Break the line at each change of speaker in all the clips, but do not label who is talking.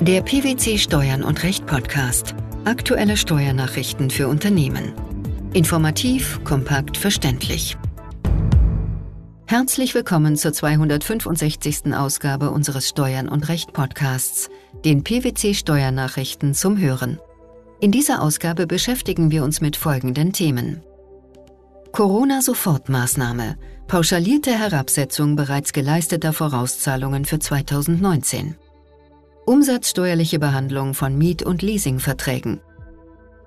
Der PwC Steuern und Recht Podcast. Aktuelle Steuernachrichten für Unternehmen. Informativ, kompakt, verständlich. Herzlich willkommen zur 265. Ausgabe unseres Steuern und Recht Podcasts, den PwC Steuernachrichten zum Hören. In dieser Ausgabe beschäftigen wir uns mit folgenden Themen. Corona-Sofortmaßnahme. Pauschalierte Herabsetzung bereits geleisteter Vorauszahlungen für 2019. Umsatzsteuerliche Behandlung von Miet- und Leasingverträgen.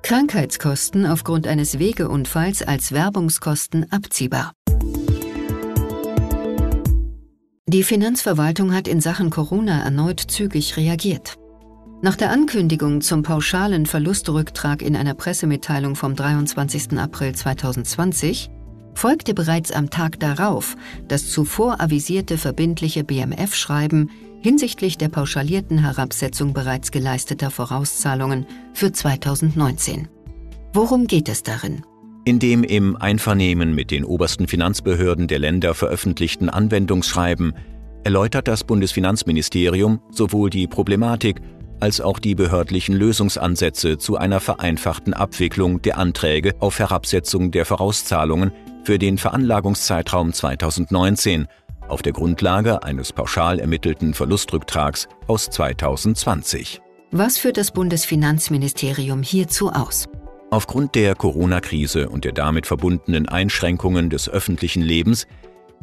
Krankheitskosten aufgrund eines Wegeunfalls als Werbungskosten abziehbar. Die Finanzverwaltung hat in Sachen Corona erneut zügig reagiert. Nach der Ankündigung zum pauschalen Verlustrücktrag in einer Pressemitteilung vom 23. April 2020 folgte bereits am Tag darauf das zuvor avisierte verbindliche BMF-Schreiben hinsichtlich der pauschalierten Herabsetzung bereits geleisteter Vorauszahlungen für 2019. Worum geht es darin?
In dem im Einvernehmen mit den obersten Finanzbehörden der Länder veröffentlichten Anwendungsschreiben erläutert das Bundesfinanzministerium sowohl die Problematik als auch die behördlichen Lösungsansätze zu einer vereinfachten Abwicklung der Anträge auf Herabsetzung der Vorauszahlungen für den Veranlagungszeitraum 2019 auf der Grundlage eines pauschal ermittelten Verlustrücktrags aus 2020.
Was führt das Bundesfinanzministerium hierzu aus?
Aufgrund der Corona-Krise und der damit verbundenen Einschränkungen des öffentlichen Lebens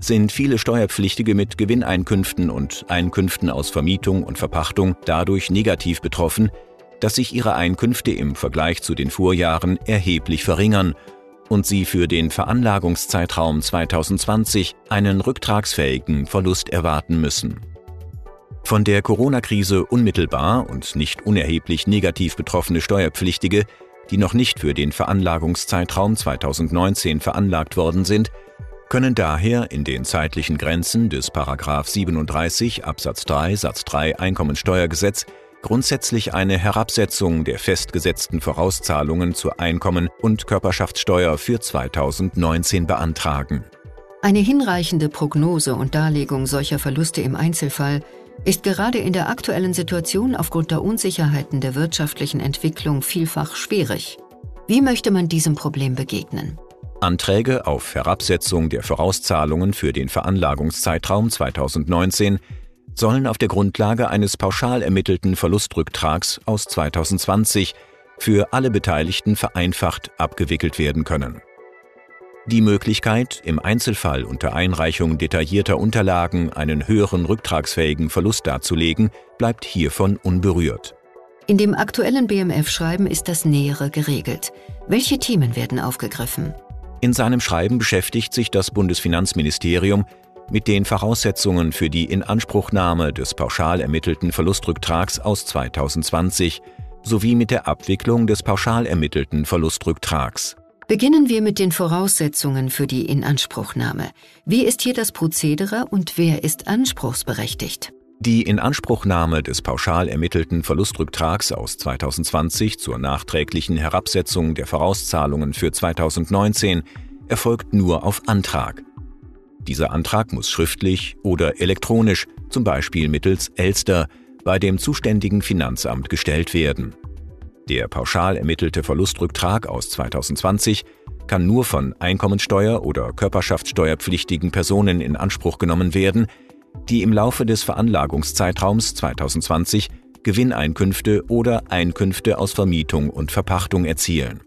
sind viele Steuerpflichtige mit Gewinneinkünften und Einkünften aus Vermietung und Verpachtung dadurch negativ betroffen, dass sich ihre Einkünfte im Vergleich zu den Vorjahren erheblich verringern und sie für den Veranlagungszeitraum 2020 einen rücktragsfähigen Verlust erwarten müssen. Von der Corona-Krise unmittelbar und nicht unerheblich negativ betroffene Steuerpflichtige, die noch nicht für den Veranlagungszeitraum 2019 veranlagt worden sind, können daher in den zeitlichen Grenzen des 37 Absatz 3 Satz 3 Einkommensteuergesetz grundsätzlich eine Herabsetzung der festgesetzten Vorauszahlungen zur Einkommen- und Körperschaftssteuer für 2019 beantragen.
Eine hinreichende Prognose und Darlegung solcher Verluste im Einzelfall ist gerade in der aktuellen Situation aufgrund der Unsicherheiten der wirtschaftlichen Entwicklung vielfach schwierig. Wie möchte man diesem Problem begegnen?
Anträge auf Herabsetzung der Vorauszahlungen für den Veranlagungszeitraum 2019 sollen auf der Grundlage eines pauschal ermittelten Verlustrücktrags aus 2020 für alle Beteiligten vereinfacht abgewickelt werden können. Die Möglichkeit, im Einzelfall unter Einreichung detaillierter Unterlagen einen höheren rücktragsfähigen Verlust darzulegen, bleibt hiervon unberührt.
In dem aktuellen BMF-Schreiben ist das Nähere geregelt. Welche Themen werden aufgegriffen?
In seinem Schreiben beschäftigt sich das Bundesfinanzministerium mit den Voraussetzungen für die Inanspruchnahme des pauschal ermittelten Verlustrücktrags aus 2020 sowie mit der Abwicklung des pauschal ermittelten Verlustrücktrags.
Beginnen wir mit den Voraussetzungen für die Inanspruchnahme. Wie ist hier das Prozedere und wer ist anspruchsberechtigt?
Die Inanspruchnahme des pauschal ermittelten Verlustrücktrags aus 2020 zur nachträglichen Herabsetzung der Vorauszahlungen für 2019 erfolgt nur auf Antrag. Dieser Antrag muss schriftlich oder elektronisch, zum Beispiel mittels Elster, bei dem zuständigen Finanzamt gestellt werden. Der pauschal ermittelte Verlustrücktrag aus 2020 kann nur von Einkommensteuer- oder Körperschaftssteuerpflichtigen Personen in Anspruch genommen werden, die im Laufe des Veranlagungszeitraums 2020 Gewinneinkünfte oder Einkünfte aus Vermietung und Verpachtung erzielen.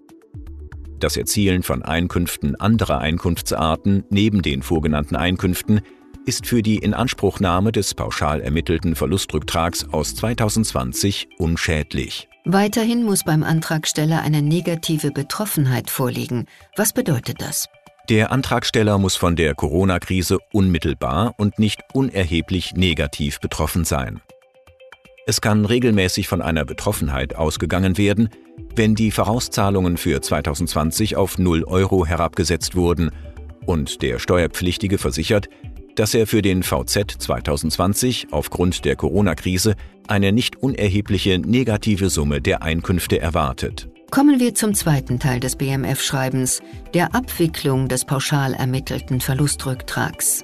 Das Erzielen von Einkünften anderer Einkunftsarten neben den vorgenannten Einkünften ist für die Inanspruchnahme des pauschal ermittelten Verlustrücktrags aus 2020 unschädlich.
Weiterhin muss beim Antragsteller eine negative Betroffenheit vorliegen. Was bedeutet das?
Der Antragsteller muss von der Corona-Krise unmittelbar und nicht unerheblich negativ betroffen sein. Es kann regelmäßig von einer Betroffenheit ausgegangen werden, wenn die Vorauszahlungen für 2020 auf 0 Euro herabgesetzt wurden und der Steuerpflichtige versichert, dass er für den VZ 2020 aufgrund der Corona-Krise eine nicht unerhebliche negative Summe der Einkünfte erwartet.
Kommen wir zum zweiten Teil des BMF-Schreibens, der Abwicklung des pauschal ermittelten Verlustrücktrags.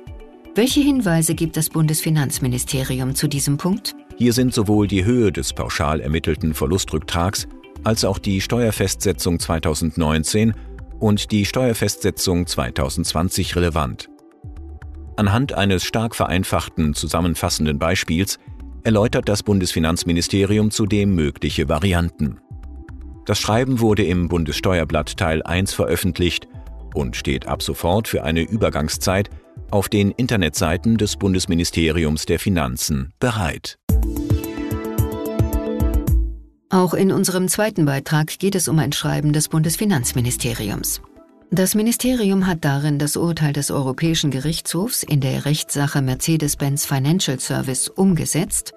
Welche Hinweise gibt das Bundesfinanzministerium zu diesem Punkt?
Hier sind sowohl die Höhe des pauschal ermittelten Verlustrücktrags als auch die Steuerfestsetzung 2019 und die Steuerfestsetzung 2020 relevant. Anhand eines stark vereinfachten zusammenfassenden Beispiels erläutert das Bundesfinanzministerium zudem mögliche Varianten. Das Schreiben wurde im Bundessteuerblatt Teil 1 veröffentlicht und steht ab sofort für eine Übergangszeit auf den Internetseiten des Bundesministeriums der Finanzen bereit.
Auch in unserem zweiten Beitrag geht es um ein Schreiben des Bundesfinanzministeriums. Das Ministerium hat darin das Urteil des Europäischen Gerichtshofs in der Rechtssache Mercedes-Benz Financial Service umgesetzt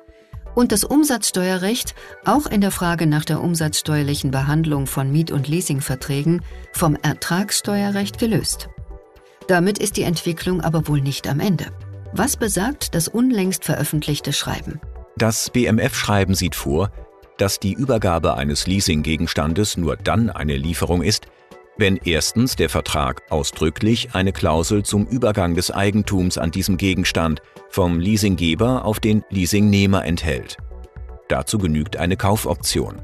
und das Umsatzsteuerrecht auch in der Frage nach der umsatzsteuerlichen Behandlung von Miet- und Leasingverträgen vom Ertragssteuerrecht gelöst. Damit ist die Entwicklung aber wohl nicht am Ende. Was besagt das unlängst veröffentlichte Schreiben?
Das BMF-Schreiben sieht vor, dass die Übergabe eines Leasinggegenstandes nur dann eine Lieferung ist, wenn erstens der Vertrag ausdrücklich eine Klausel zum Übergang des Eigentums an diesem Gegenstand vom Leasinggeber auf den Leasingnehmer enthält. Dazu genügt eine Kaufoption.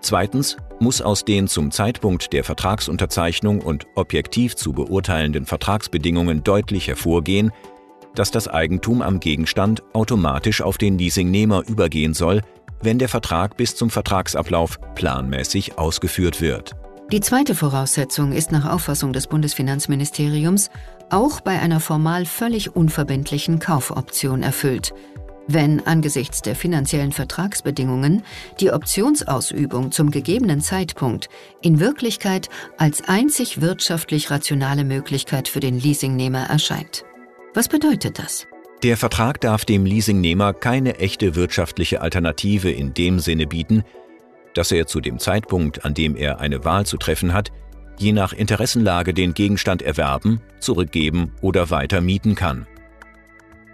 Zweitens muss aus den zum Zeitpunkt der Vertragsunterzeichnung und objektiv zu beurteilenden Vertragsbedingungen deutlich hervorgehen, dass das Eigentum am Gegenstand automatisch auf den Leasingnehmer übergehen soll, wenn der Vertrag bis zum Vertragsablauf planmäßig ausgeführt wird.
Die zweite Voraussetzung ist nach Auffassung des Bundesfinanzministeriums auch bei einer formal völlig unverbindlichen Kaufoption erfüllt, wenn angesichts der finanziellen Vertragsbedingungen die Optionsausübung zum gegebenen Zeitpunkt in Wirklichkeit als einzig wirtschaftlich rationale Möglichkeit für den Leasingnehmer erscheint. Was bedeutet das?
Der Vertrag darf dem Leasingnehmer keine echte wirtschaftliche Alternative in dem Sinne bieten, dass er zu dem Zeitpunkt, an dem er eine Wahl zu treffen hat, je nach Interessenlage den Gegenstand erwerben, zurückgeben oder weiter mieten kann.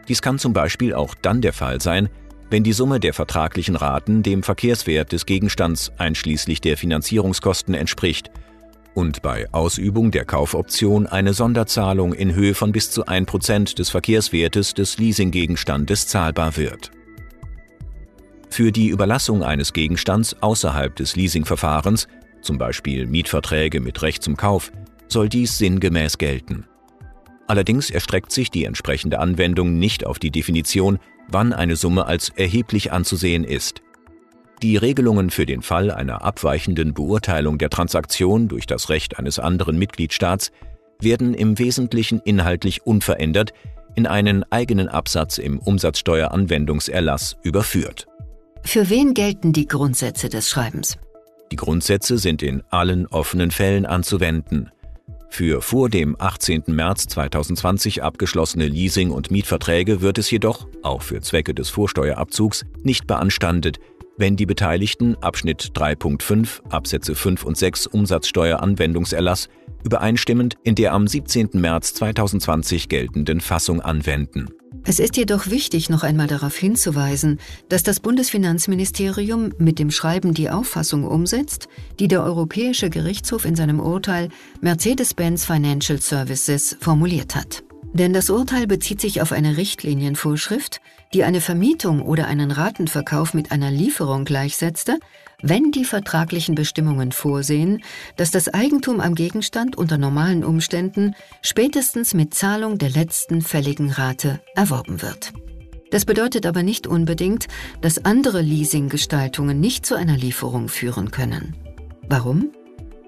Dies kann zum Beispiel auch dann der Fall sein, wenn die Summe der vertraglichen Raten dem Verkehrswert des Gegenstands einschließlich der Finanzierungskosten entspricht und bei Ausübung der Kaufoption eine Sonderzahlung in Höhe von bis zu 1% des Verkehrswertes des Leasinggegenstandes zahlbar wird. Für die Überlassung eines Gegenstands außerhalb des Leasingverfahrens, zum Beispiel Mietverträge mit Recht zum Kauf, soll dies sinngemäß gelten. Allerdings erstreckt sich die entsprechende Anwendung nicht auf die Definition, wann eine Summe als erheblich anzusehen ist. Die Regelungen für den Fall einer abweichenden Beurteilung der Transaktion durch das Recht eines anderen Mitgliedstaats werden im Wesentlichen inhaltlich unverändert in einen eigenen Absatz im Umsatzsteueranwendungserlass überführt.
Für wen gelten die Grundsätze des Schreibens?
Die Grundsätze sind in allen offenen Fällen anzuwenden. Für vor dem 18. März 2020 abgeschlossene Leasing- und Mietverträge wird es jedoch, auch für Zwecke des Vorsteuerabzugs, nicht beanstandet, wenn die Beteiligten Abschnitt 3.5 Absätze 5 und 6 Umsatzsteueranwendungserlass übereinstimmend in der am 17. März 2020 geltenden Fassung anwenden.
Es ist jedoch wichtig, noch einmal darauf hinzuweisen, dass das Bundesfinanzministerium mit dem Schreiben die Auffassung umsetzt, die der Europäische Gerichtshof in seinem Urteil Mercedes-Benz Financial Services formuliert hat. Denn das Urteil bezieht sich auf eine Richtlinienvorschrift, die eine Vermietung oder einen Ratenverkauf mit einer Lieferung gleichsetzte, wenn die vertraglichen Bestimmungen vorsehen, dass das Eigentum am Gegenstand unter normalen Umständen spätestens mit Zahlung der letzten fälligen Rate erworben wird. Das bedeutet aber nicht unbedingt, dass andere Leasinggestaltungen nicht zu einer Lieferung führen können. Warum?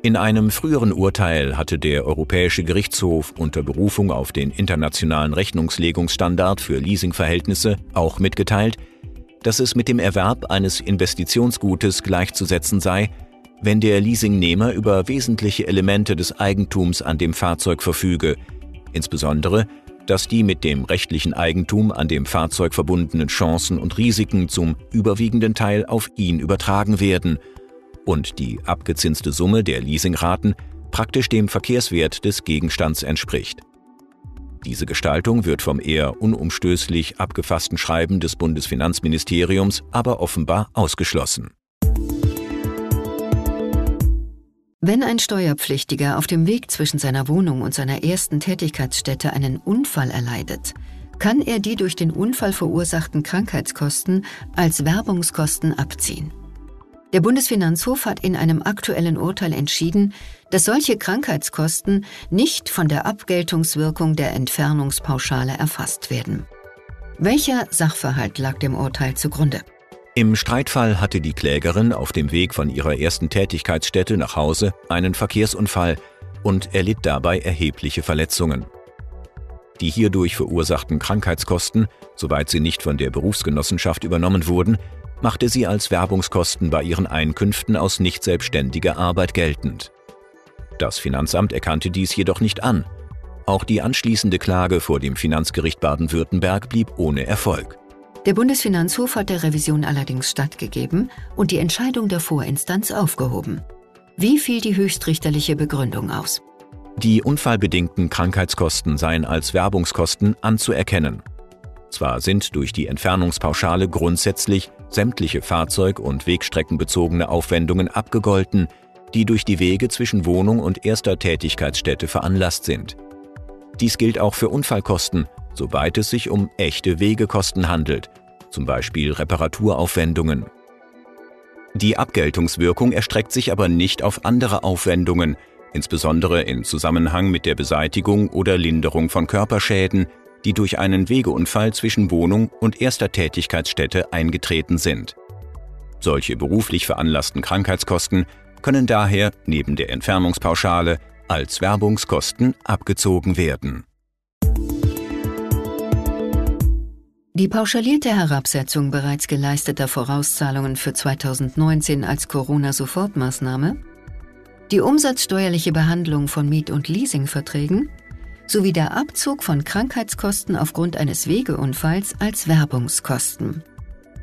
In einem früheren Urteil hatte der Europäische Gerichtshof unter Berufung auf den internationalen Rechnungslegungsstandard für Leasingverhältnisse auch mitgeteilt, dass es mit dem Erwerb eines Investitionsgutes gleichzusetzen sei, wenn der Leasingnehmer über wesentliche Elemente des Eigentums an dem Fahrzeug verfüge, insbesondere dass die mit dem rechtlichen Eigentum an dem Fahrzeug verbundenen Chancen und Risiken zum überwiegenden Teil auf ihn übertragen werden – und die abgezinste Summe der Leasingraten praktisch dem Verkehrswert des Gegenstands entspricht. Diese Gestaltung wird vom eher unumstößlich abgefassten Schreiben des Bundesfinanzministeriums aber offenbar ausgeschlossen.
Wenn ein Steuerpflichtiger auf dem Weg zwischen seiner Wohnung und seiner ersten Tätigkeitsstätte einen Unfall erleidet, kann er die durch den Unfall verursachten Krankheitskosten als Werbungskosten abziehen. Der Bundesfinanzhof hat in einem aktuellen Urteil entschieden, dass solche Krankheitskosten nicht von der Abgeltungswirkung der Entfernungspauschale erfasst werden. Welcher Sachverhalt lag dem Urteil zugrunde?
Im Streitfall hatte die Klägerin auf dem Weg von ihrer ersten Tätigkeitsstätte nach Hause einen Verkehrsunfall und erlitt dabei erhebliche Verletzungen. Die hierdurch verursachten Krankheitskosten, soweit sie nicht von der Berufsgenossenschaft übernommen wurden, machte sie als Werbungskosten bei ihren Einkünften aus nicht selbstständiger Arbeit geltend. Das Finanzamt erkannte dies jedoch nicht an. Auch die anschließende Klage vor dem Finanzgericht Baden-Württemberg blieb ohne Erfolg.
Der Bundesfinanzhof hat der Revision allerdings stattgegeben und die Entscheidung der Vorinstanz aufgehoben. Wie fiel die höchstrichterliche Begründung aus?
Die unfallbedingten Krankheitskosten seien als Werbungskosten anzuerkennen. Zwar sind durch die Entfernungspauschale grundsätzlich sämtliche Fahrzeug- und Wegstreckenbezogene Aufwendungen abgegolten, die durch die Wege zwischen Wohnung und erster Tätigkeitsstätte veranlasst sind. Dies gilt auch für Unfallkosten, sobald es sich um echte Wegekosten handelt, zum Beispiel Reparaturaufwendungen. Die Abgeltungswirkung erstreckt sich aber nicht auf andere Aufwendungen, insbesondere in Zusammenhang mit der Beseitigung oder Linderung von Körperschäden, die durch einen Wegeunfall zwischen Wohnung und erster Tätigkeitsstätte eingetreten sind. Solche beruflich veranlassten Krankheitskosten können daher neben der Entfernungspauschale als Werbungskosten abgezogen werden.
Die pauschalierte Herabsetzung bereits geleisteter Vorauszahlungen für 2019 als Corona-Sofortmaßnahme, die umsatzsteuerliche Behandlung von Miet- und Leasingverträgen sowie der Abzug von Krankheitskosten aufgrund eines Wegeunfalls als Werbungskosten.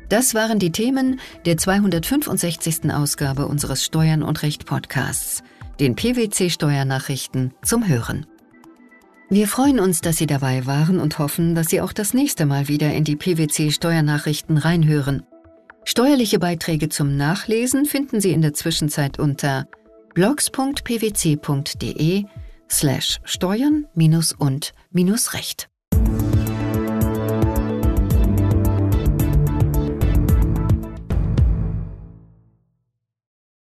Das waren die Themen der 265. Ausgabe unseres Steuern und Recht Podcasts, den PwC Steuernachrichten zum Hören. Wir freuen uns, dass Sie dabei waren und hoffen, dass Sie auch das nächste Mal wieder in die PwC Steuernachrichten reinhören. Steuerliche Beiträge zum Nachlesen finden Sie in der Zwischenzeit unter blogs.pwc.de slash steuern minus und minus recht.